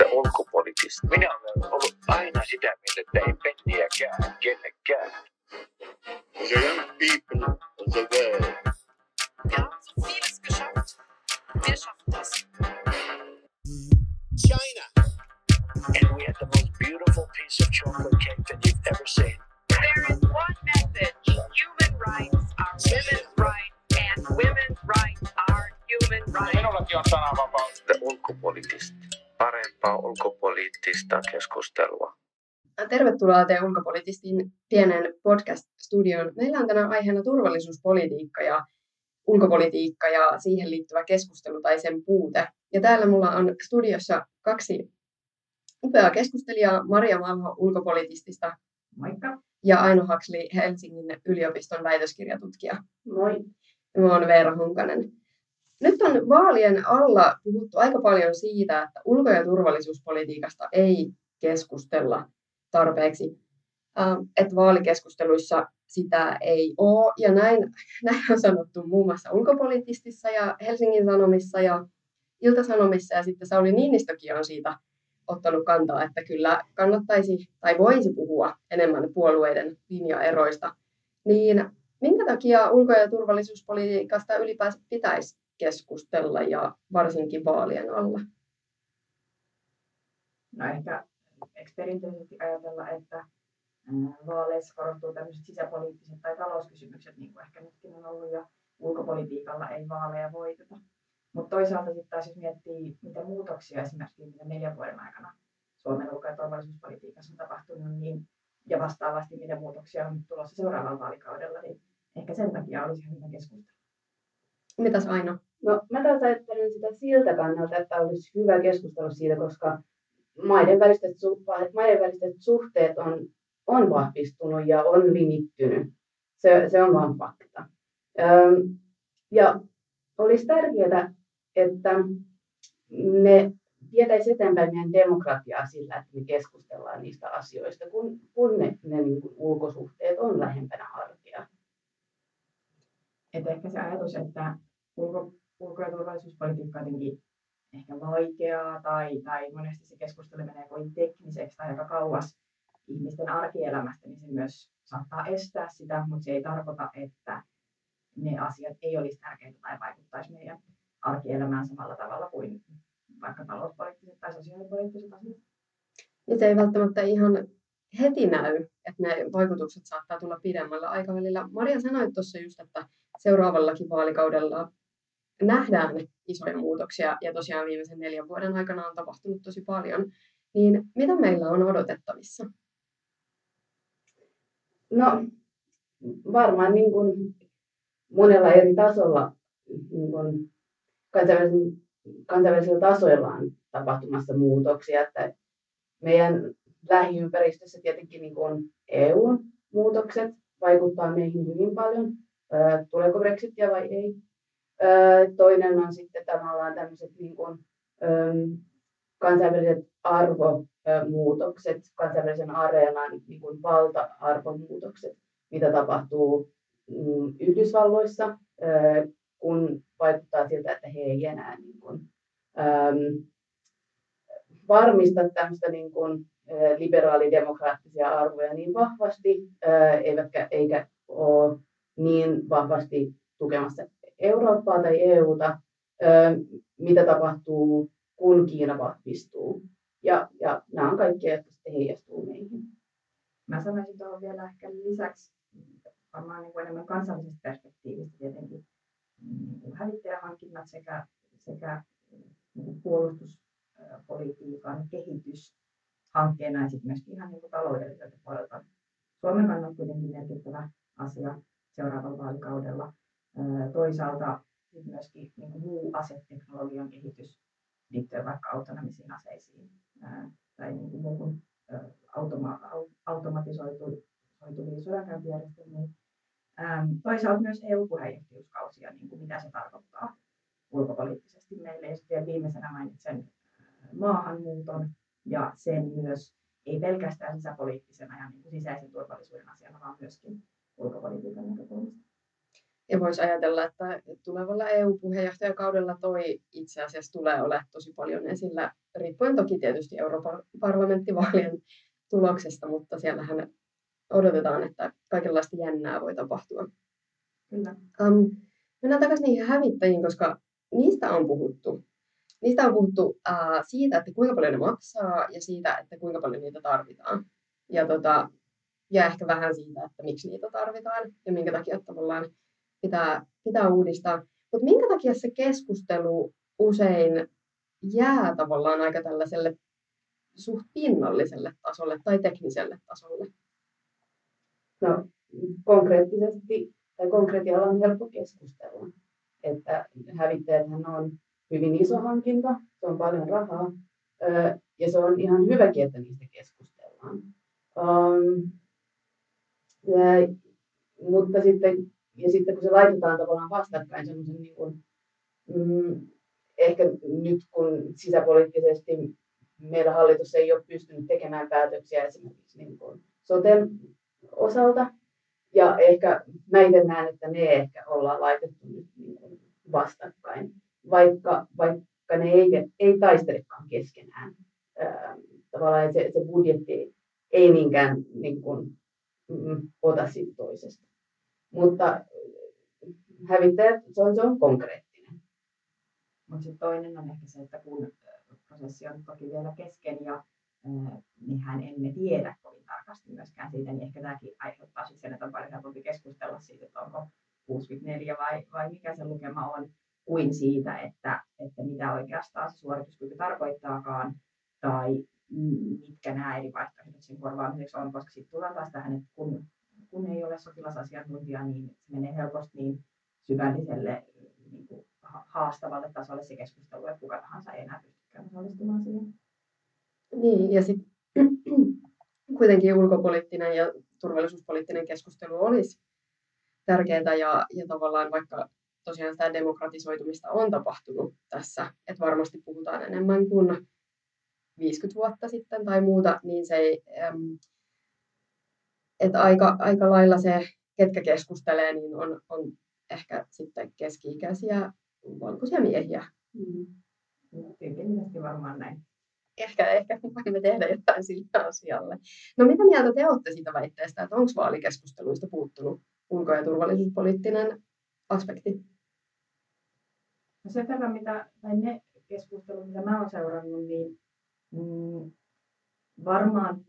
The ulkopoliittista. Minä olen ollut aina sitä mieltä, että ei Tervetuloa te ulkopoliittistin pienen podcast-studioon. Meillä on tänään aiheena turvallisuuspolitiikka ja ulkopolitiikka ja siihen liittyvä keskustelu tai sen puute. Ja täällä mulla on studiossa kaksi upeaa keskustelijaa, Maria Malho ulkopoliittista Moikka. ja Aino Haksli Helsingin yliopiston väitöskirjatutkija. Moi. Ja mä oon Veera Honkanen. Nyt on vaalien alla puhuttu aika paljon siitä, että ulko- ja turvallisuuspolitiikasta ei keskustella tarpeeksi. Ähm, Että vaalikeskusteluissa sitä ei ole. Ja näin, näin on sanottu muun muassa ulkopoliittistissa ja Helsingin Sanomissa ja Iltasanomissa. Ja sitten Sauli Niinistökin on siitä ottanut kantaa, että kyllä kannattaisi tai voisi puhua enemmän puolueiden linjaeroista. Niin minkä takia ulko- ja turvallisuuspolitiikasta ylipäänsä pitäisi keskustella ja varsinkin vaalien alla? No ehkä eikö perinteisesti ajatella, että vaaleissa korostuu tämmöiset sisäpoliittiset tai talouskysymykset, niin kuin ehkä nytkin on ollut, ja ulkopolitiikalla ei vaaleja voiteta. Mutta toisaalta sitten taas jos miettii, mitä muutoksia esimerkiksi viimeisen neljän vuoden aikana Suomen ulko- ja turvallisuuspolitiikassa on tapahtunut, niin, ja vastaavasti mitä muutoksia on nyt tulossa seuraavalla vaalikaudella, niin ehkä sen takia olisi hyvä keskustella. Mitäs Aino? No, mä taas ajattelen sitä siltä kannalta, että olisi hyvä keskustella siitä, koska maiden väliset, maiden väliset suhteet on, on vahvistunut ja on limittynyt. Se, se on vain fakta. Ja olisi tärkeää, että me vietäisiin eteenpäin meidän demokratiaa sillä, että me keskustellaan niistä asioista, kun, kun ne, ne niin kuin ulkosuhteet on lähempänä arkea. Et ehkä se ajatus, että ulko, ja turvallisuuspolitiikka ehkä vaikeaa tai, tai monesti se keskustelu menee kovin tekniseksi tai aika kauas ihmisten arkielämästä, niin se myös saattaa estää sitä, mutta se ei tarkoita, että ne asiat ei olisi tärkeitä tai vaikuttaisi meidän arkielämään samalla tavalla kuin vaikka talouspoliittiset tai sosiaalipoliittiset asiat. Niin se ei välttämättä ihan heti näy, että ne vaikutukset saattaa tulla pidemmällä aikavälillä. Maria sanoi tuossa just, että seuraavallakin vaalikaudella nähdään isoja muutoksia ja tosiaan viimeisen neljän vuoden aikana on tapahtunut tosi paljon. Niin mitä meillä on odotettavissa? No, varmaan niin kuin monella eri tasolla, niin kuin kansainvälisillä, kansainvälisillä tasoilla on tapahtumassa muutoksia. Että meidän lähiympäristössä tietenkin niin kuin EU-muutokset vaikuttaa meihin hyvin paljon. Tuleeko Brexitia vai ei? Toinen on sitten tavallaan tämmöiset niin kuin, kansainväliset arvomuutokset, kansainvälisen areenan niin kuin valta-arvomuutokset, mitä tapahtuu mm, Yhdysvalloissa, kun vaikuttaa siltä, että he ei enää niin kuin, varmista tämmöistä niin kuin, liberaalidemokraattisia arvoja niin vahvasti, eivätkä, eikä ole niin vahvasti tukemassa Eurooppaa tai EUta, mitä tapahtuu, kun Kiina vahvistuu. Ja, ja nämä on kaikki, jotka sitten heijastuu meihin. Mä sanoisin tuohon vielä ehkä lisäksi varmaan niin kuin enemmän kansallisesta perspektiivistä tietenkin niin hävittäjähankinnat sekä, sekä niin puolustuspolitiikan kehitys hankkeena ja sitten myöskin ihan niin taloudelliselta puolelta. Suomen kannalta kuitenkin merkittävä asia seuraavalla vaalikaudella. Toisaalta myöskin niin kuin muu aseteknologian kehitys liittyen vaikka autonomisiin aseisiin tai niin kuin muuhun automa- au- automatisoituviin sodankäyntijärjestelmiin. Toisaalta myös EU-puheenjohtajuuskausi ja niin kuin mitä se tarkoittaa ulkopoliittisesti meille. Ja sitten viimeisenä mainitsen maahanmuuton ja sen myös ei pelkästään sisäpoliittisena ja niin kuin sisäisen turvallisuuden asiana, vaan myöskin ulkopolitiikan näkökulmasta. Ja voisi ajatella, että tulevalla EU-puheenjohtajakaudella toi itse asiassa tulee olemaan tosi paljon esillä, riippuen toki tietysti Euroopan parlamenttivaalien tuloksesta, mutta siellähän odotetaan, että kaikenlaista jännää voi tapahtua. Kyllä. Um, mennään takaisin niihin hävittäjiin, koska niistä on puhuttu. Niistä on puhuttu uh, siitä, että kuinka paljon ne maksaa ja siitä, että kuinka paljon niitä tarvitaan. Ja, tota, ja ehkä vähän siitä, että miksi niitä tarvitaan ja minkä takia tavallaan pitää, pitää uudistaa. Mutta minkä takia se keskustelu usein jää tavallaan aika tällaiselle suht pinnalliselle tasolle tai tekniselle tasolle? No, konkreettisesti tai konkreettialla on helppo keskustella. Että hävittäjäthän on hyvin iso hankinta, se on paljon rahaa ja se on ihan hyväkin, että niistä keskustellaan. Um, ja, mutta sitten, ja sitten kun se laitetaan tavallaan vastakkain semmoisen niin kuin, mm, ehkä nyt kun sisäpoliittisesti meillä hallitus ei ole pystynyt tekemään päätöksiä esimerkiksi niin kuin soten osalta, ja ehkä mä itse näen, että ne ehkä ollaan laitettu nyt niin kuin vastakkain, vaikka, vaikka ne ei, ei taistelekaan keskenään. Ää, tavallaan se, se budjetti ei niinkään niin kuin, mm, ota siitä toisesta. Mutta hävittäjät, se on, se on konkreettinen. Mutta sitten toinen on ehkä se, että kun prosessi on toki vielä kesken ja niin hän emme tiedä kovin tarkasti myöskään siitä, niin ehkä tämäkin aiheuttaa sitten sen, että on paljon helpompi keskustella siitä, että onko 64 vai, vai mikä se lukema on, kuin siitä, että, että mitä oikeastaan se suorituskyky tarkoittaakaan, tai mitkä nämä eri vaihtoehdot sen korvaamiseksi on, koska sitten tullaan taas tähän, että kun, kun ei ole sotilasasiantuntija, niin se menee helposti niin syvälliselle niin kuin haastavalle tasolle se keskustelu, että kuka tahansa ei enää pystykään osallistumaan siihen. Niin, ja sitten kuitenkin ulkopoliittinen ja turvallisuuspoliittinen keskustelu olisi tärkeää ja, ja tavallaan vaikka tosiaan sitä demokratisoitumista on tapahtunut tässä, että varmasti puhutaan enemmän kuin 50 vuotta sitten tai muuta, niin se ei, äm, että aika, aika lailla se, ketkä keskustelee, niin on, on ehkä sitten keski-ikäisiä valkoisia miehiä. Mm. Tyypillisesti varmaan näin ehkä, ehkä voimme tehdä jotain sillä asialle. No mitä mieltä te olette siitä väitteestä, että onko vaalikeskusteluista puuttunut ulko- ja turvallisuuspoliittinen aspekti? No sen verran, mitä, tai ne keskustelut, mitä mä olen seurannut, niin mm, varmaan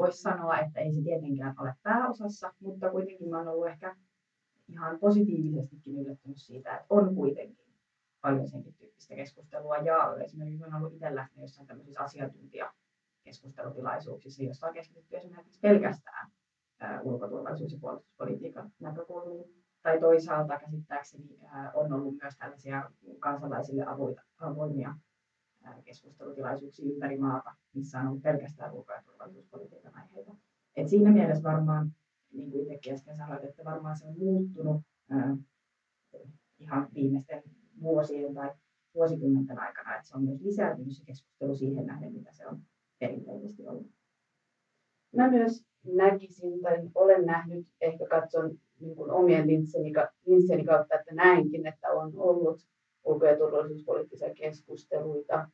voisi sanoa, että ei se tietenkään ole pääosassa, mutta kuitenkin mä olen ollut ehkä ihan positiivisestikin yllättynyt siitä, että on kuitenkin paljon senkin tyyppistä keskustelua. Ja esimerkiksi olen ollut itse läsnä jossain tämmöisissä asiantuntijakeskustelutilaisuuksissa, joissa on keskitytty esimerkiksi pelkästään ulkoturvallisuus- ja puolustuspolitiikan näkökulmiin. Tai toisaalta käsittääkseni on ollut myös tällaisia kansalaisille avoimia keskustelutilaisuuksia ympäri maata, missä on ollut pelkästään ulko- ja turvallisuuspolitiikan aiheita. Et siinä mielessä varmaan, niin kuin itsekin äsken sanoit, että varmaan se on muuttunut ihan viimeisten vuosien tai vuosikymmenten aikana, että se on myös lisääntynyt se keskustelu siihen nähden, mitä se on perinteisesti ollut. Mä myös näkisin tai olen nähnyt, ehkä katson niin kuin omien linsseni, linsseni kautta, että näinkin, että on ollut ulko- ja turvallisuuspoliittisia keskusteluita.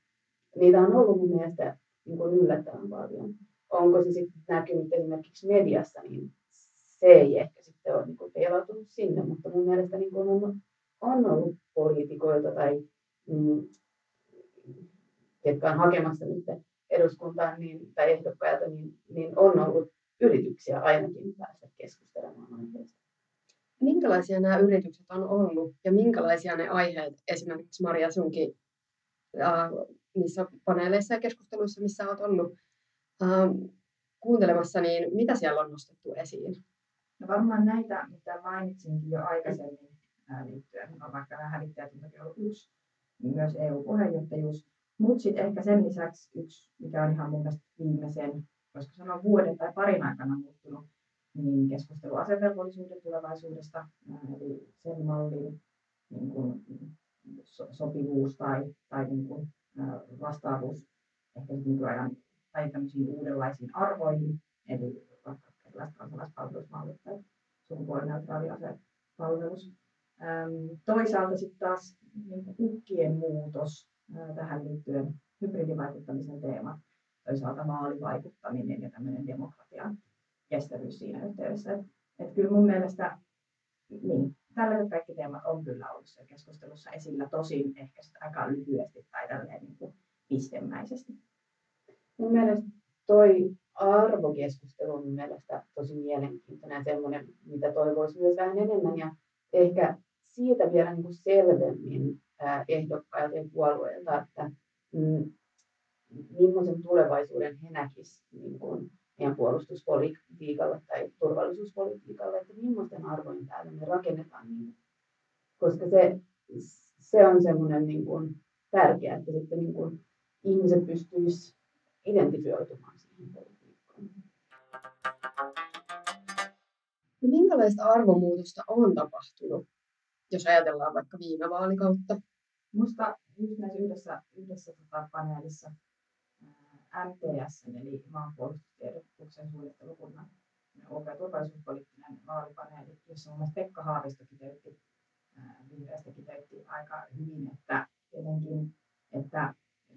Niitä on ollut mun mielestä niin kuin yllättävän paljon. Onko se sitten näkynyt esimerkiksi mediassa, niin se ei ehkä sitten ole niin kuin sinne, mutta mun mielestä niin kuin on on ollut poliitikoilta tai mm, ketkä on hakemassa nyt eduskuntaan niin, tai ehdokkailta, niin, niin on ollut yrityksiä ainakin päästä keskustelemaan. Minkälaisia nämä yritykset on ollut ja minkälaisia ne aiheet, esimerkiksi Maria sunkin äh, niissä paneeleissa ja keskusteluissa, missä olet ollut äh, kuuntelemassa, niin mitä siellä on nostettu esiin? No varmaan näitä, mitä mainitsinkin jo aikaisemmin, liittyen, vaikka nämä hävittäjät on ollut yksi, niin myös EU-puheenjohtajuus. Mutta sitten ehkä sen lisäksi yksi, mikä on ihan mun mielestä viimeisen, voisiko sanoa vuoden tai parin aikana muuttunut, niin keskustelu asevelvollisuuden tulevaisuudesta, eli sen mallin niin kuin, sopivuus tai, tai niin kuin, vastaavuus ehkä nykyajan tai tämmöisiin uudenlaisiin arvoihin, eli vaikka erilaiset kansalaispalvelusmallit tai sukupuolineutraali ase, palvelus. Ähm, toisaalta sitten taas niin uhkien muutos tähän liittyen hybridivaikuttamisen teemat, toisaalta vaalivaikuttaminen ja tämmöinen demokratian kestävyys siinä yhteydessä. Et, et kyllä mun mielestä niin, tällaiset kaikki teemat on kyllä ollut siellä keskustelussa esillä, tosin ehkä sitä aika lyhyesti tai tälleen niin kuin pistemäisesti. Mun mielestä toi arvokeskustelu on mun mielestä tosi mielenkiintoinen ja semmoinen, mitä toivoisi myös vähän enemmän ja ehkä siitä vielä niin kuin selvemmin ehdokkailta ja puolueilta, että mm, millaisen tulevaisuuden he näkisivät niin meidän puolustuspolitiikalle tai turvallisuuspolitiikalle, että millaisten arvojen täällä me rakennetaan niin, koska se, se on semmoinen niin kuin tärkeää, että sitten niin kuin ihmiset pystyisivät identifioitumaan siihen politiikkaan. No minkälaista arvomuutosta on tapahtunut, jos ajatellaan vaikka viime vaalikautta? Minusta just näissä yhdessä, yhdessä tota paneelissa MTS, eli maanpuolustustiedotuksen suunnittelukunnan ulko- ja turvallisuuspoliittinen vaalipaneeli, jossa mun mielestä Pekka Haavisto kiteytti, vihreästä kiteytti aika hyvin, että jotenkin, että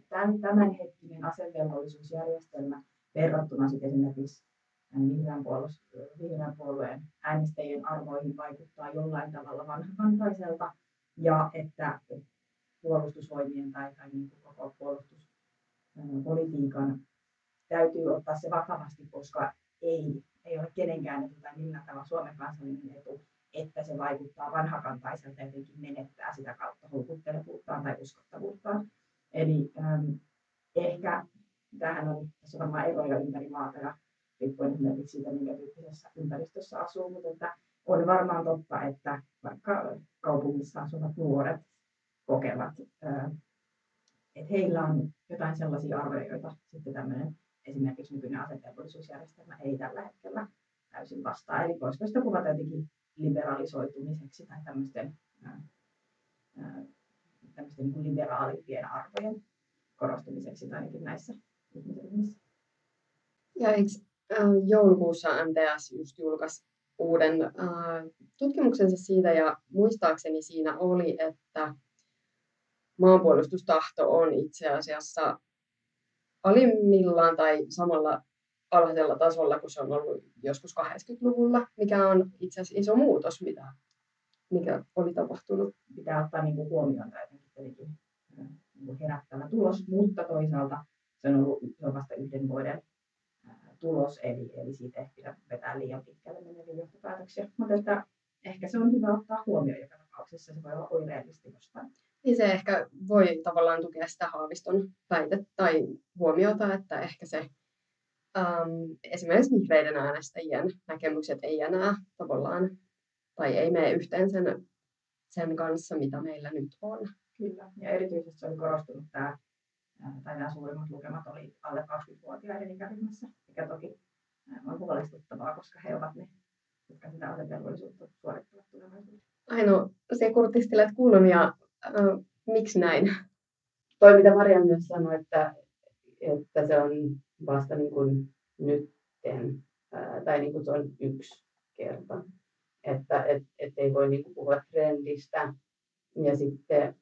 tämän, tämänhetkinen asevelvollisuusjärjestelmä verrattuna sitten esimerkiksi vihreän, puolus, vihreän puolueen äänestäjien arvoihin vaikuttaa jollain tavalla vanhakantaiselta ja että puolustusvoimien tai, tai niin kuin koko puolustuspolitiikan täytyy ottaa se vakavasti, koska ei, ei ole kenenkään etu tai millään tavalla Suomen kansallinen etu, että se vaikuttaa vanhakantaiselta ja jotenkin menettää sitä kautta houkuttelevuuttaan tai uskottavuuttaan. Eli ähm, ehkä tähän on, tässä on varmaan eroja ympäri maata ja riippuen esimerkiksi siitä, minkä tyyppisessä ympäristössä asuu, mutta että on varmaan totta, että vaikka kaupungissa asuvat nuoret kokevat, että heillä on jotain sellaisia arvoja, joita sitten tämmöinen esimerkiksi nykyinen asevelvollisuusjärjestelmä ei tällä hetkellä täysin vastaa. Eli voisiko sitä kuvata jotenkin liberalisoitumiseksi tai tämmöisten, tämmöisten niin liberaalimpien arvojen korostumiseksi ainakin näissä ihmisryhmissä. Ja eikö joulukuussa MTS just julkaisi uuden tutkimuksensa siitä ja muistaakseni siinä oli, että maanpuolustustahto on itse asiassa alimmillaan tai samalla alhaisella tasolla kuin se on ollut joskus 80-luvulla, mikä on itse asiassa iso muutos, mitä, mikä oli tapahtunut. Pitää ottaa niin kuin huomioon tämä jotenkin niin herättävä tulos, mutta toisaalta se on ollut se on vasta yhden vuoden tulos, eli, eli siitä ei pidä vetää liian pitkälle meneviä johtopäätöksiä. Mutta että ehkä se on hyvä ottaa huomioon joka tapauksessa, se voi olla oireellisesti jostain. Niin se ehkä voi tavallaan tukea sitä Haaviston väitettä tai huomiota, että ehkä se äm, esimerkiksi vihreiden äänestäjien näkemykset ei enää tavallaan, tai ei mene yhteen sen, sen kanssa, mitä meillä nyt on. Kyllä, ja erityisesti se on korostunut tämä, tai nämä suurimmat lukemat oli alle 20-vuotiaiden ikäryhmässä, mikä toki on huolestuttavaa, koska he ovat ne, jotka sitä asevelvollisuutta suorittavat tulevaisuudessa. Aino, se kurtistelet kulmia Miksi näin? Toi, mitä Maria myös sanoi, että, että se on vasta niin kuin nytten, tai niin kuin se on yksi kerta. Että et, et ei voi niin kuin puhua trendistä. Ja sitten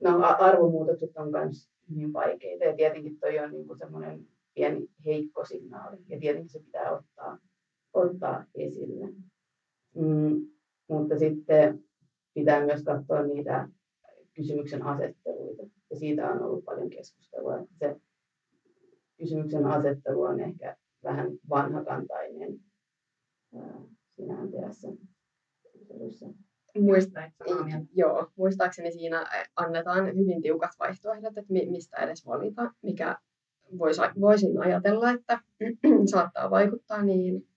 no, arvomuutokset on myös hyvin vaikeita. Ja tietenkin toi on niin kuin semmoinen pieni heikko signaali. Ja tietenkin se pitää ottaa, ottaa esille. Mm, mutta sitten pitää myös katsoa niitä kysymyksen asetteluita. Ja siitä on ollut paljon keskustelua, että se kysymyksen asettelu on ehkä vähän vanhakantainen siinä MTS Muista, joo, muistaakseni siinä annetaan hyvin tiukat vaihtoehdot, että mistä edes valita, mikä vois, voisin ajatella, että saattaa vaikuttaa niin,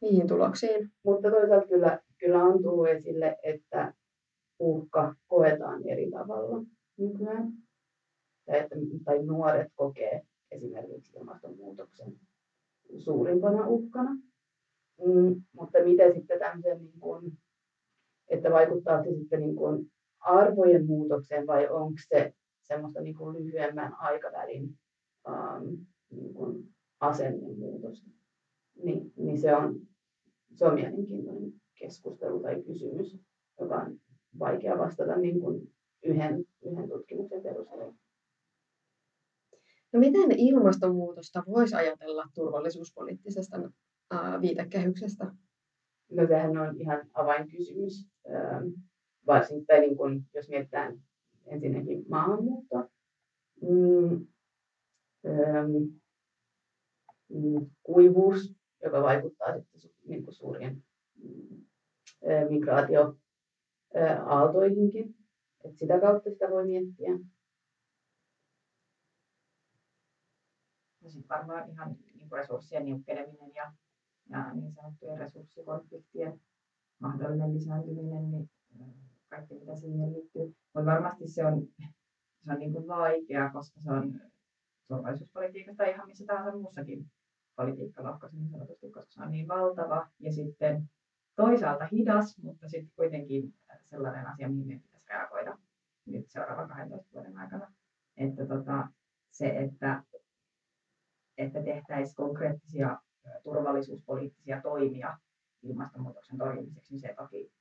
niihin tuloksiin. Mutta toisaalta kyllä, kyllä on tullut esille, että uhka koetaan eri tavalla nykyään. Tai, että, tai nuoret kokee esimerkiksi ilmastonmuutoksen suurimpana uhkana. Mm, mutta miten sitten tämmöisen, niin kuin, että vaikuttaa se sitten niin kuin arvojen muutokseen vai onko se semmoista niin kuin lyhyemmän aikavälin um, niin kuin asennemuutosta, niin, niin se, on, se on mielenkiintoinen keskustelu tai kysymys, joka on vaikea vastata niin kuin yhden, yhden tutkimuksen perusteella. No miten ilmastonmuutosta voisi ajatella turvallisuuspoliittisesta ää, viitekehyksestä? No sehän on ihan avainkysymys, ähm, varsinkin tai niin kuin, jos mietitään ensinnäkin maahanmuuttoa. Mm, mm, kuivuus, joka vaikuttaa sitten niin kuin suuriin mm, äh, migraatioaaltoihinkin. Et sitä kautta sitä voi miettiä. Ja sitten varmaan ihan niin resurssien niukkeneminen ja, ja niin sanottujen resurssikonfliktien mahdollinen lisääntyminen, niin kaikki mitä siihen liittyy. Mutta varmasti se on, se on niin kuin vaikea, koska se on turvallisuuspolitiikasta ihan missä tahansa muussakin politiikkalohkossa niin sanotusti, koska se on niin valtava ja sitten toisaalta hidas, mutta sitten kuitenkin sellainen asia, mihin meidän pitäisi reagoida nyt seuraavan 12 vuoden aikana. Että tota, se, että että tehtäisiin konkreettisia turvallisuuspoliittisia toimia ilmastonmuutoksen torjumiseksi, niin se toki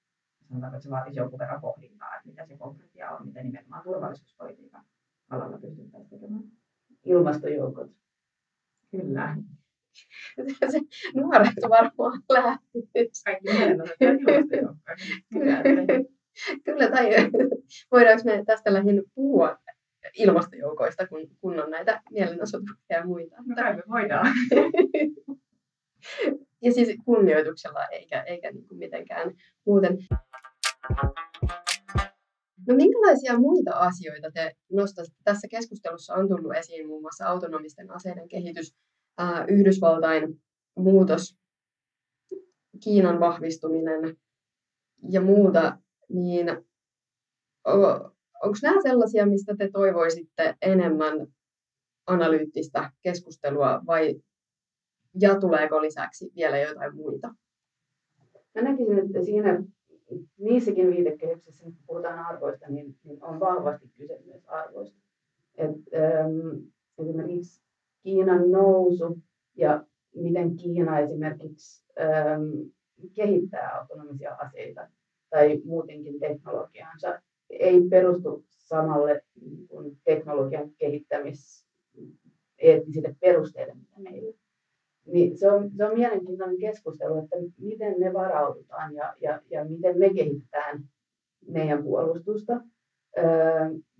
sanotaanko, että se vaatisi jonkun verran pohdintaa, että mitä se konkreettia on, mitä nimenomaan turvallisuuspolitiikan alalla pystyttäisiin tekemään. Ilmastojoukot. Kyllä. Nuoret varmaan lähti. Kaikki. Kyllä, tai voidaanko me tästä lähinnä puhua ilmastojoukoista, kun, kun on näitä mielenosoituksia ja muita. No kai me voidaan. Ja siis kunnioituksella, eikä, eikä niin kuin mitenkään muuten. No minkälaisia muita asioita te nostaisitte? Tässä keskustelussa on tullut esiin muun muassa autonomisten aseiden kehitys, ää, Yhdysvaltain muutos, Kiinan vahvistuminen ja muuta, niin onko nämä sellaisia, mistä te toivoisitte enemmän analyyttistä keskustelua vai ja tuleeko lisäksi vielä jotain muita? Mä näkisin, että siinä niissäkin viitekehyksissä, kun puhutaan arvoista, niin, niin on vahvasti kyse myös arvoista. Et, ähm, esimerkiksi Kiinan nousu ja miten Kiina esimerkiksi ähm, kehittää autonomisia aseita tai muutenkin teknologiaansa, ei perustu samalle niin kuin teknologian kehittämis eettisille perusteille, mitä meillä. Niin se, on, se on mielenkiintoinen keskustelu, että miten me varaudutaan ja, ja, ja miten me kehitetään meidän puolustusta öö,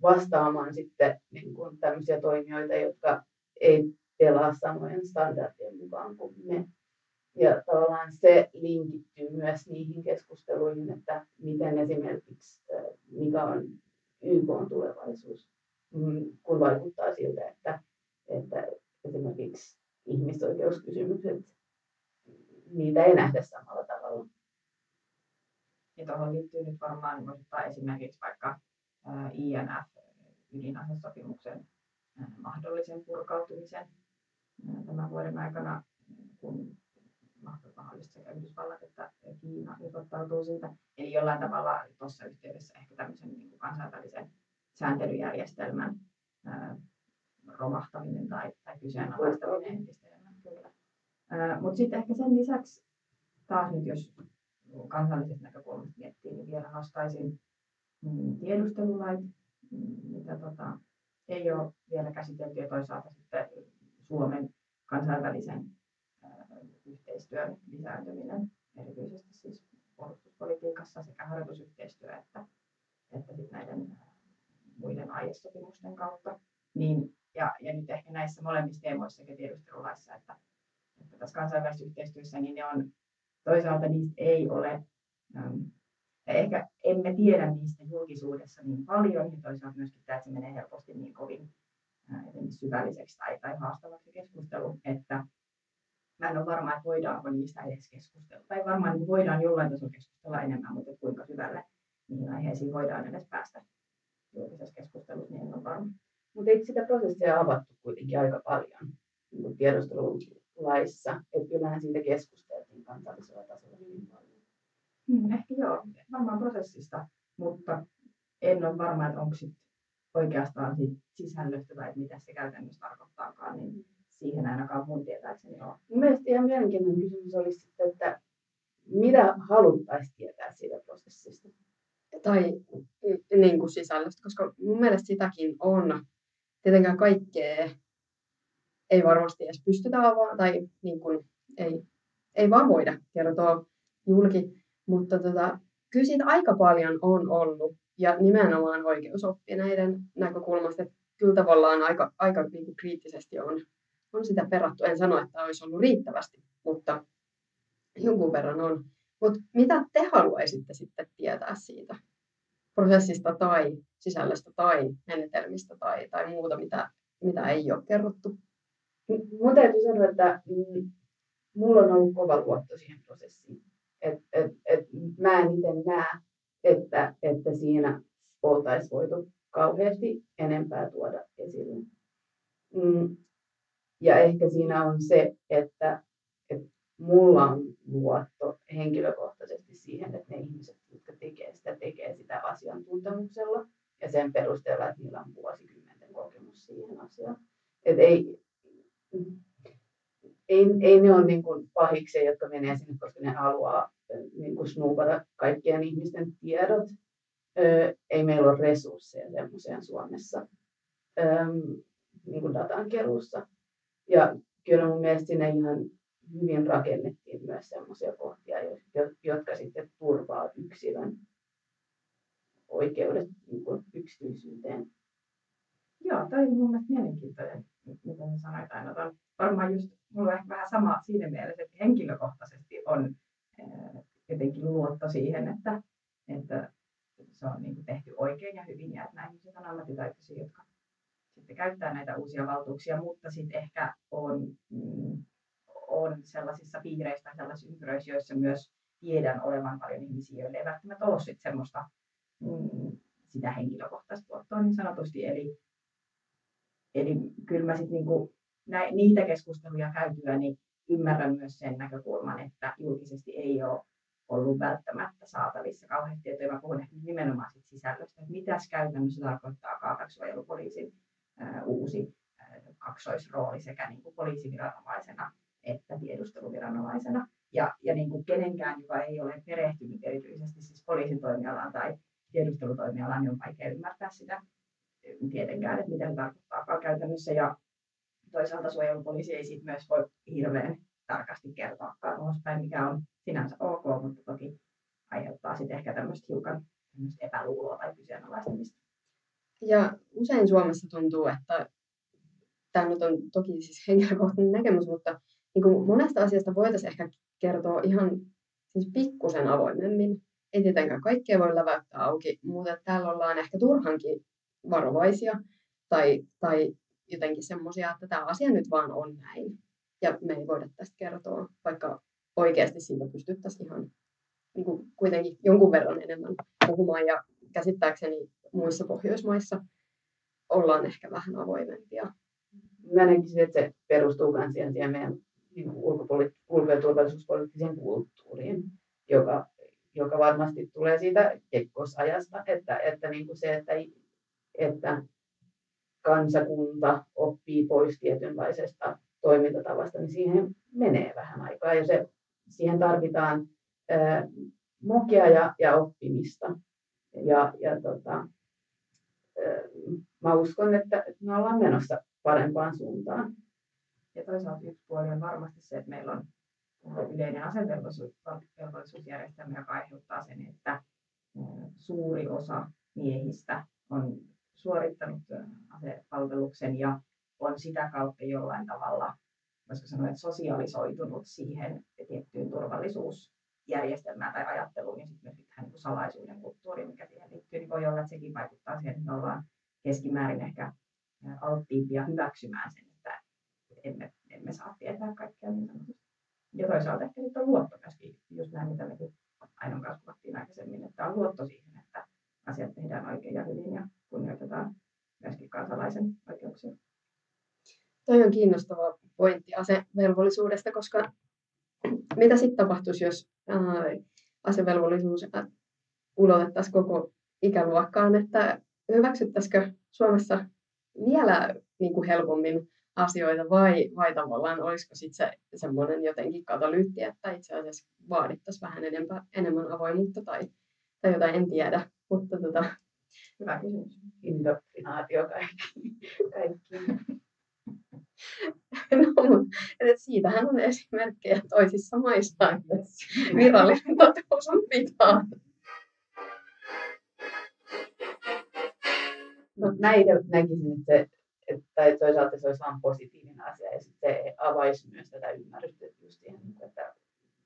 vastaamaan sitten niin kuin tämmöisiä toimijoita, jotka ei pelaa samojen standardien mukaan kuin me. Ja tavallaan se linkittyy myös niihin keskusteluihin, että miten esimerkiksi, mikä on YK on tulevaisuus, mm, kun vaikuttaa siltä, että, että esimerkiksi ihmisoikeuskysymykset, niitä ei nähdä samalla tavalla. Ja tuohon liittyy nyt varmaan ottaa esimerkiksi vaikka INF, ydinasesopimuksen mahdollisen purkautumisen tämän vuoden aikana, kun mahdollisesti sekä Yhdysvallat että Kiina irrottautuu siitä. Eli jollain tavalla tuossa yhteydessä ehkä tämmöisen niin kuin kansainvälisen sääntelyjärjestelmän ää, romahtaminen tai, tai kyseenalaistaminen entistä enemmän kyllä. Mutta sitten ehkä sen lisäksi taas nyt jos kansallisesta näkökulmasta miettii, niin vielä nostaisin mm, tiedustelulait, mm, mitä tota, ei ole vielä käsitelty ja toisaalta sitten Suomen kansainvälisen yhteistyön lisääntyminen, erityisesti siis puolustuspolitiikassa sekä harjoitusyhteistyö että, että näiden muiden aiesopimusten kautta. Niin, ja, ja nyt ehkä näissä molemmissa teemoissa sekä tiedustelulaissa että, että tässä kansainvälisessä yhteistyössä, niin ne on toisaalta niistä ei ole, ähm, ehkä emme tiedä niistä julkisuudessa niin paljon, ja toisaalta myöskin tämä, että se menee helposti niin kovin syvälliseksi tai, tai haastavaksi keskustelu, että mä en ole varma, että voidaanko niistä edes keskustella. Tai varmaan niin voidaan jollain tasolla keskustella enemmän, mutta kuinka syvälle niihin aiheisiin voidaan edes päästä julkisessa keskustelussa, niin en ole varma. Mutta eikö sitä prosessia avattu kuitenkin aika paljon niin tiedustelulaissa, että kyllähän siitä keskusteltiin kansallisella tasolla hyvin paljon. Hmm, ehkä joo, varmaan prosessista, mutta en ole varma, että onko sit oikeastaan siitä sisällöstä vai mitä se käytännössä tarkoittaakaan, niin siihen ainakaan mun tietääkseni ole. Mun mielestä ihan mielenkiintoinen kysymys olisi sitten, että mitä haluttaisiin tietää siitä prosessista? Tai niin kuin sisällöstä, koska mun mielestä sitäkin on. Tietenkään kaikkea ei varmasti edes pystytä avaamaan tai niin kuin, ei, ei vaan voida kertoa julki, mutta tota, kyllä siitä aika paljon on ollut ja nimenomaan oikeusoppineiden näkökulmasta, että kyllä tavallaan aika, aika niin kuin kriittisesti on, on sitä perattu. En sano, että olisi ollut riittävästi, mutta jonkun verran on. Mutta mitä te haluaisitte sitten tietää siitä prosessista tai sisällöstä tai menetelmistä tai, tai muuta, mitä, mitä ei ole kerrottu? Mun täytyy sanoa, että mm, mulla on ollut kova luotto siihen prosessiin. Et, et, et, mä en itse näe, että, että siinä oltaisiin voitu kauheasti enempää tuoda esille. Mm, ja ehkä siinä on se, että, että mulla on luotto henkilökohtaisesti siihen, että ne ihmiset, jotka tekee sitä, tekee sitä asiantuntemuksella ja sen perusteella, että niillä on vuosikymmenten kokemus siihen asiaan. Et ei, ei, ei ne ole niin kuin jotka menee sinne, koska ne haluaa niin kuin snoopata kaikkien ihmisten tiedot. ei meillä ole resursseja semmoiseen Suomessa niin kuin datankeruussa. Ja kyllä mun mielestä sinne ihan hyvin rakennettiin myös semmoisia kohtia, jotka sitten turvaa yksilön oikeudet niin kuin yksityisyyteen. Joo, toi on mun mielestä mielenkiintoinen, mitä sanoit aina. Varmaan just mulla on ehkä vähän sama siinä mielessä, että henkilökohtaisesti on jotenkin luotto siihen, että, että se on niin tehty oikein ja hyvin ja että nämä ihmiset on ammattitaitoisia, jotka sitten käyttää näitä uusia valtuuksia, mutta sitten ehkä on, mm, on sellaisissa piireissä sellaisissa ympyröissä, joissa myös tiedän olevan paljon ihmisiä, joille ei välttämättä ole sit semmoista mm, sitä henkilökohtaista luottoa niin sanotusti. Eli, eli kyllä mä sitten niinku, niitä keskusteluja käytyä, niin ymmärrän myös sen näkökulman, että julkisesti ei ole ollut välttämättä saatavissa kauheasti tietoja. Mä puhun ehkä nimenomaan sit sisällöstä, että mitä käytännössä tarkoittaa kaatakssuojelupoliisin uusi kaksoisrooli sekä niin kuin poliisiviranomaisena että tiedusteluviranomaisena. Ja, ja niin kuin kenenkään, joka ei ole perehtynyt erityisesti siis poliisin toimialaan tai tiedustelutoimialaan, niin on vaikea ymmärtää sitä tietenkään, että mitä se tarkoittaa käytännössä. Ja toisaalta suojelupoliisi ei sit myös voi hirveän tarkasti kertoakaan ulospäin, mikä on sinänsä ok, mutta toki aiheuttaa sitten ehkä tämmöistä hiukan tämmöistä epäluuloa tai kyseenalaistamista. Ja usein Suomessa tuntuu, että tämä nyt on toki siis henkilökohtainen näkemys, mutta niin kuin monesta asiasta voitaisiin ehkä kertoa ihan siis pikkusen avoimemmin. Ei tietenkään kaikkea voi läväyttää auki, mutta täällä ollaan ehkä turhankin varovaisia tai, tai jotenkin semmoisia, että tämä asia nyt vaan on näin. Ja me ei voida tästä kertoa, vaikka oikeasti siitä pystyttäisiin ihan niin kuin kuitenkin jonkun verran enemmän puhumaan. Ja käsittääkseni muissa Pohjoismaissa ollaan ehkä vähän avoimempia. Mä näkisin, että se perustuu myös siihen, meidän niin ulko- ja turvallisuuspoliittiseen kulttuuriin, joka, joka varmasti tulee siitä kekkosajasta, että, että niin kuin se, että, että kansakunta oppii pois tietynlaisesta toimintatavasta, niin siihen menee vähän aikaa ja se, siihen tarvitaan ää, mokia ja, ja oppimista. Ja, ja tota, ää, mä uskon, että, me ollaan menossa parempaan suuntaan. Ja toisaalta yksi puoli on varmasti se, että meillä on yleinen asevelvollisuusjärjestelmä, joka aiheuttaa sen, että suuri osa miehistä on suorittanut asepalveluksen ja on sitä kautta jollain tavalla, voisiko sanoa, että sosiaalisoitunut siihen tiettyyn turvallisuusjärjestelmään tai ajatteluun ja sitten myös tähän niin salaisuuden kulttuuriin, mikä siihen liittyy, niin voi olla, että sekin vaikuttaa siihen, että me ollaan keskimäärin ehkä alttiimpia hyväksymään sen, että emme, emme saa tietää kaikkea niin sanotusti. Ja toisaalta ehkä sitten on luotto myöskin, just näin mitä mekin Ainon kanssa aikaisemmin, että on luotto siihen, että asiat tehdään oikein ja hyvin ja kunnioitetaan myöskin kansalaisen oikeuksia. Toi on kiinnostava pointti asevelvollisuudesta, koska mitä sitten tapahtuisi, jos ää, asevelvollisuus ulotettaisiin koko ikäluokkaan, että hyväksyttäisikö Suomessa vielä niin kuin helpommin asioita vai, vai tavallaan olisiko sitten se semmoinen jotenkin katalyytti, että itse asiassa vaadittaisiin vähän enempää, enemmän avoimuutta tai, tai jotain, en tiedä. Mutta tota, Hyvä kysymys. Indoktrinaatio kaikki. kaikki. no, mutta et siitähän on esimerkkejä toisissa maissa, että virallinen totuus on vikaa. No, näitä näkisin, että se, että, tai toisaalta se olisi vain positiivinen asia ja sitten se avaisi myös tätä ymmärrystä just siihen, että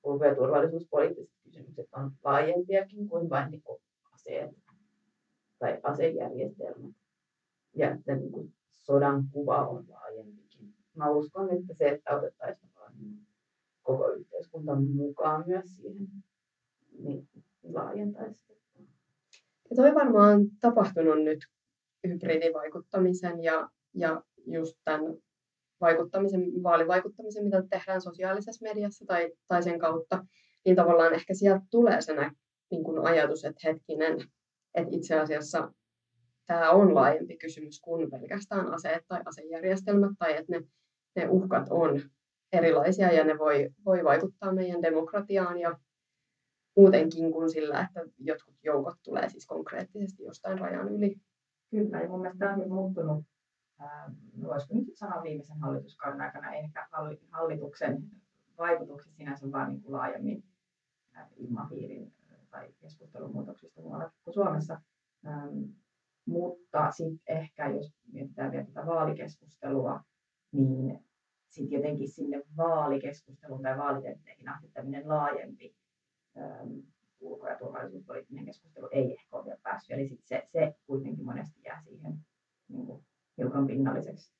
ulko- ja turvallisuuspoliittiset kysymykset on laajempiakin kuin vain niin kuin aseet tai asejärjestelmät. Ja että niin kuin sodan kuva on laajempikin. Mä uskon, että se, että otettaisiin koko yhteiskunta mukaan myös siihen, niin laajentaisi. Ja toi varmaan on tapahtunut nyt hybridivaikuttamisen ja, ja just tämän vaikuttamisen, vaalivaikuttamisen, mitä tehdään sosiaalisessa mediassa tai, tai sen kautta, niin tavallaan ehkä sieltä tulee se niin kuin ajatus, että hetkinen, että itse asiassa tämä on laajempi kysymys kuin pelkästään aseet tai asejärjestelmät, tai että ne, ne uhkat on erilaisia ja ne voi, voi vaikuttaa meidän demokratiaan ja muutenkin kuin sillä, että jotkut joukot tulee siis konkreettisesti jostain rajan yli. Kyllä, ja mun mielestä tämä on muuttunut, ää, voisiko nyt sanoa viimeisen hallituskauden aikana, ehkä hallituksen vaikutukset sinänsä vaan niin kuin laajemmin ilmapiirin tai keskustelun muutoksista muualla kuin Suomessa. Ähm, mutta sitten ehkä, jos mietitään vielä tätä vaalikeskustelua, niin sitten jotenkin sinne vaalikeskusteluun tai vaalitentteihin asettaminen laajempi ähm, ulko- ja turvallisuuspoliittinen keskustelu ei ehkä ole vielä päässyt. Eli sit se, se kuitenkin monesti jää siihen niin kuin, hiukan pinnalliseksi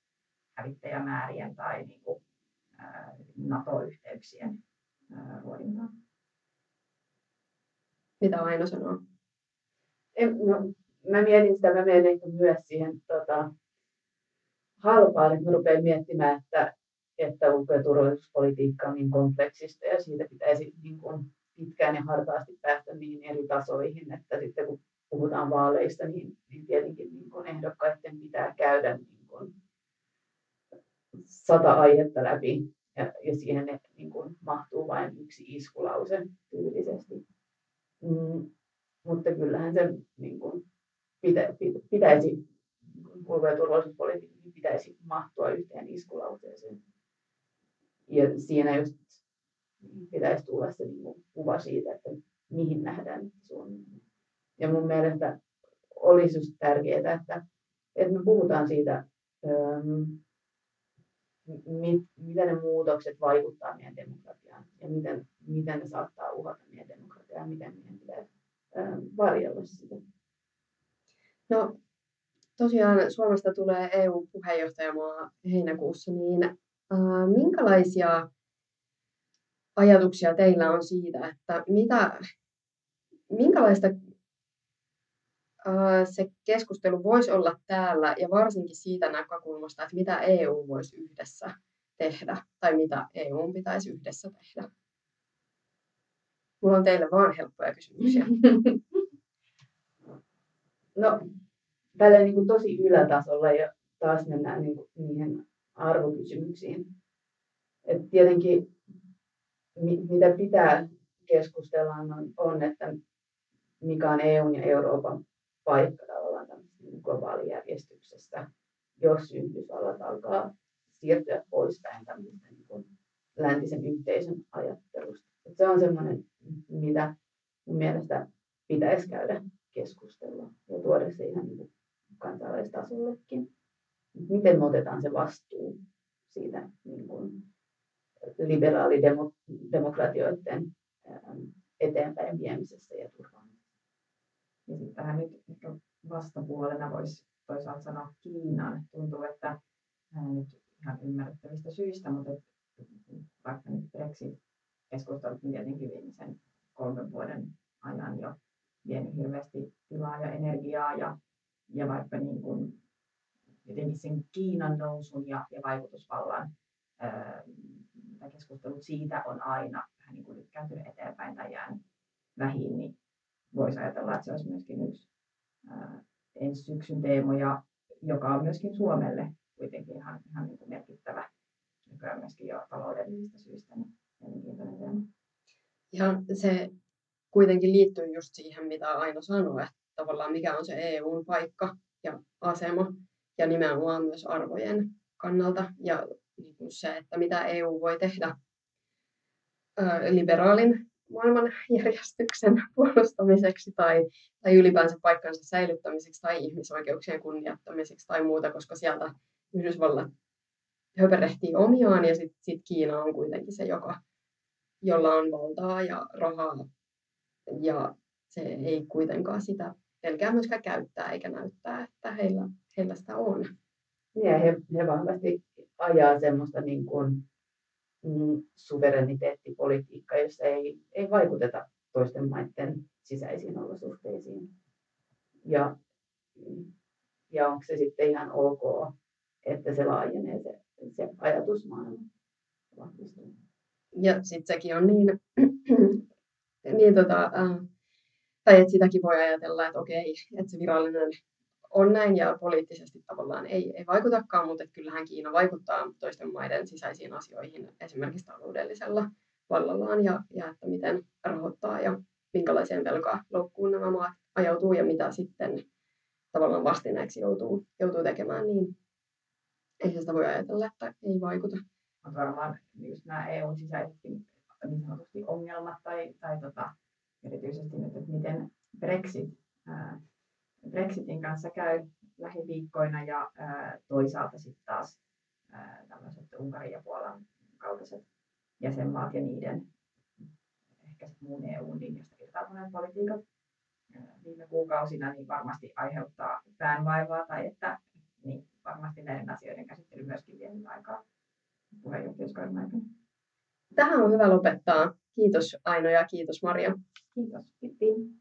hävittäjämäärien tai niin kuin, ää, NATO-yhteyksien ruodintaan. Mitä Aino sanoo? En, no, mä mietin sitä, mä menen ehkä myös siihen tota, halpaan, että mä rupean miettimään, että, että ulko- ja turvallisuuspolitiikka on niin kompleksista ja siitä pitäisi niin kuin, pitkään ja hartaasti päästä niin eri tasoihin, että sitten kun puhutaan vaaleista, niin, niin tietenkin niin kuin ehdokkaiden pitää käydä niin kuin sata aihetta läpi ja, ja siihen ne, niin kuin mahtuu vain yksi iskulause tyylisesti. Mm, mutta kyllähän se niin kuin, pitä, pitäisi, ulko- ja turvallisuuspolitiikka pitäisi mahtua yhteen iskulauseeseen. Ja siinä just pitäisi tulla se niin kuin, kuva siitä, että mihin nähdään Suomi. Ja mun mielestä olisi just tärkeää, että, että me puhutaan siitä, ähm, mit, miten ne muutokset vaikuttaa meidän demokratiaan ja miten, miten ne saattaa uhata meidän demokratiaa ja miten meidän pitäisi ähm, varjella sitä. No tosiaan Suomesta tulee EU-puheenjohtajamaa heinäkuussa, niin minkälaisia ajatuksia teillä on siitä, että mitä, minkälaista se keskustelu voisi olla täällä ja varsinkin siitä näkökulmasta, että mitä EU voisi yhdessä tehdä tai mitä EU pitäisi yhdessä tehdä? Mulla on teille vaan helppoja kysymyksiä. No, tällä niin tosi ylätasolla ja taas mennään niin kuin niihin arvokysymyksiin. Et tietenkin mitä pitää keskustella on, on, että mikä on EUn ja Euroopan paikka tavallaan niin globaalijärjestyksestä, jos Yhdysvallat alkaa siirtyä poispäin tämmöistä niin läntisen yhteisön ajattelusta. Et se on semmoinen, mitä mun mielestä pitäisi käydä keskustelua ja tuoda se ihan niin kansainvälistasollekin. Miten me otetaan se vastuu siitä niin kuin liberaalidemokratioiden ähm, eteenpäin viemisessä ja turvaamisessa. Ja sitten tähän nyt ehkä vastapuolena voisi toisaalta sanoa Kiinan. Tuntuu, että nyt ihan ymmärrettävistä syistä, mutta vaikka nyt Brexit-keskustelut niin tietenkin viimeisen kolmen vuoden ajan jo vienyt hirveästi tilaa ja energiaa ja, ja vaikka niin kuin jotenkin sen Kiinan nousun ja, ja vaikutusvallan ää, tai keskustelut siitä on aina vähän niin kuin lykkääntynyt eteenpäin tai jäänyt vähin, niin voisi ajatella, että se olisi myöskin yksi ää, ensi syksyn teemoja, joka on myöskin Suomelle kuitenkin ihan, ihan niin kuin merkittävä nykyään myöskin jo taloudellisista syistä niin mielenkiintoinen. Ja se kuitenkin liittyy just siihen, mitä Aino sanoi, että tavallaan mikä on se EUn paikka ja asema ja nimenomaan myös arvojen kannalta ja niin se, että mitä EU voi tehdä liberaalin maailmanjärjestyksen puolustamiseksi tai, tai ylipäänsä paikkansa säilyttämiseksi tai ihmisoikeuksien kunnioittamiseksi tai muuta, koska sieltä Yhdysvallat höperehtii omiaan ja sitten sit Kiina on kuitenkin se, joka, jolla on valtaa ja rahaa. Ja se ei kuitenkaan sitä pelkää myöskään käyttää eikä näyttää, että heillä, heillä sitä on. Ja he, he vahvasti ajaa semmoista niin kuin, mm, suvereniteettipolitiikkaa, jossa ei, ei vaikuteta toisten maiden sisäisiin olosuhteisiin. Ja, ja onko se sitten ihan ok, että se laajenee se, se ajatusmaailma vahvistuu. Ja sitten sekin on niin, niin tota, äh, tai että sitäkin voi ajatella, että okei, että se virallinen on näin ja poliittisesti tavallaan ei, ei vaikutakaan, mutta kyllähän Kiina vaikuttaa toisten maiden sisäisiin asioihin esimerkiksi taloudellisella vallallaan ja, ja että miten rahoittaa ja minkälaiseen velkaloukkuun nämä maat ajautuu ja mitä sitten tavallaan vastineeksi joutuu, joutuu tekemään, niin ei sitä voi ajatella, että ei vaikuta. Mutta varmaan just nämä EUn sisäisetkin niin sanotusti ongelmat tai, tai tota, erityisesti nyt, että miten Brexit, ää, Brexitin kanssa käy lähiviikkoina ja toisaalta sitten taas tämmöiset Unkarin ja Puolan kaltaiset jäsenmaat ja niiden ehkä sit muun EUn linjasta irtautuneen politiikat viime kuukausina niin varmasti aiheuttaa päänvaivaa tai että niin varmasti näiden asioiden käsittely myöskin vie aikaa puheenjohtajuuskauden aikana. Tähän on hyvä lopettaa. Kiitos Aino ja kiitos Maria. Kiitos. Kiitos.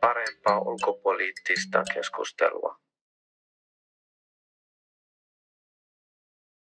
Parempaa ulkopoliittista keskustelua.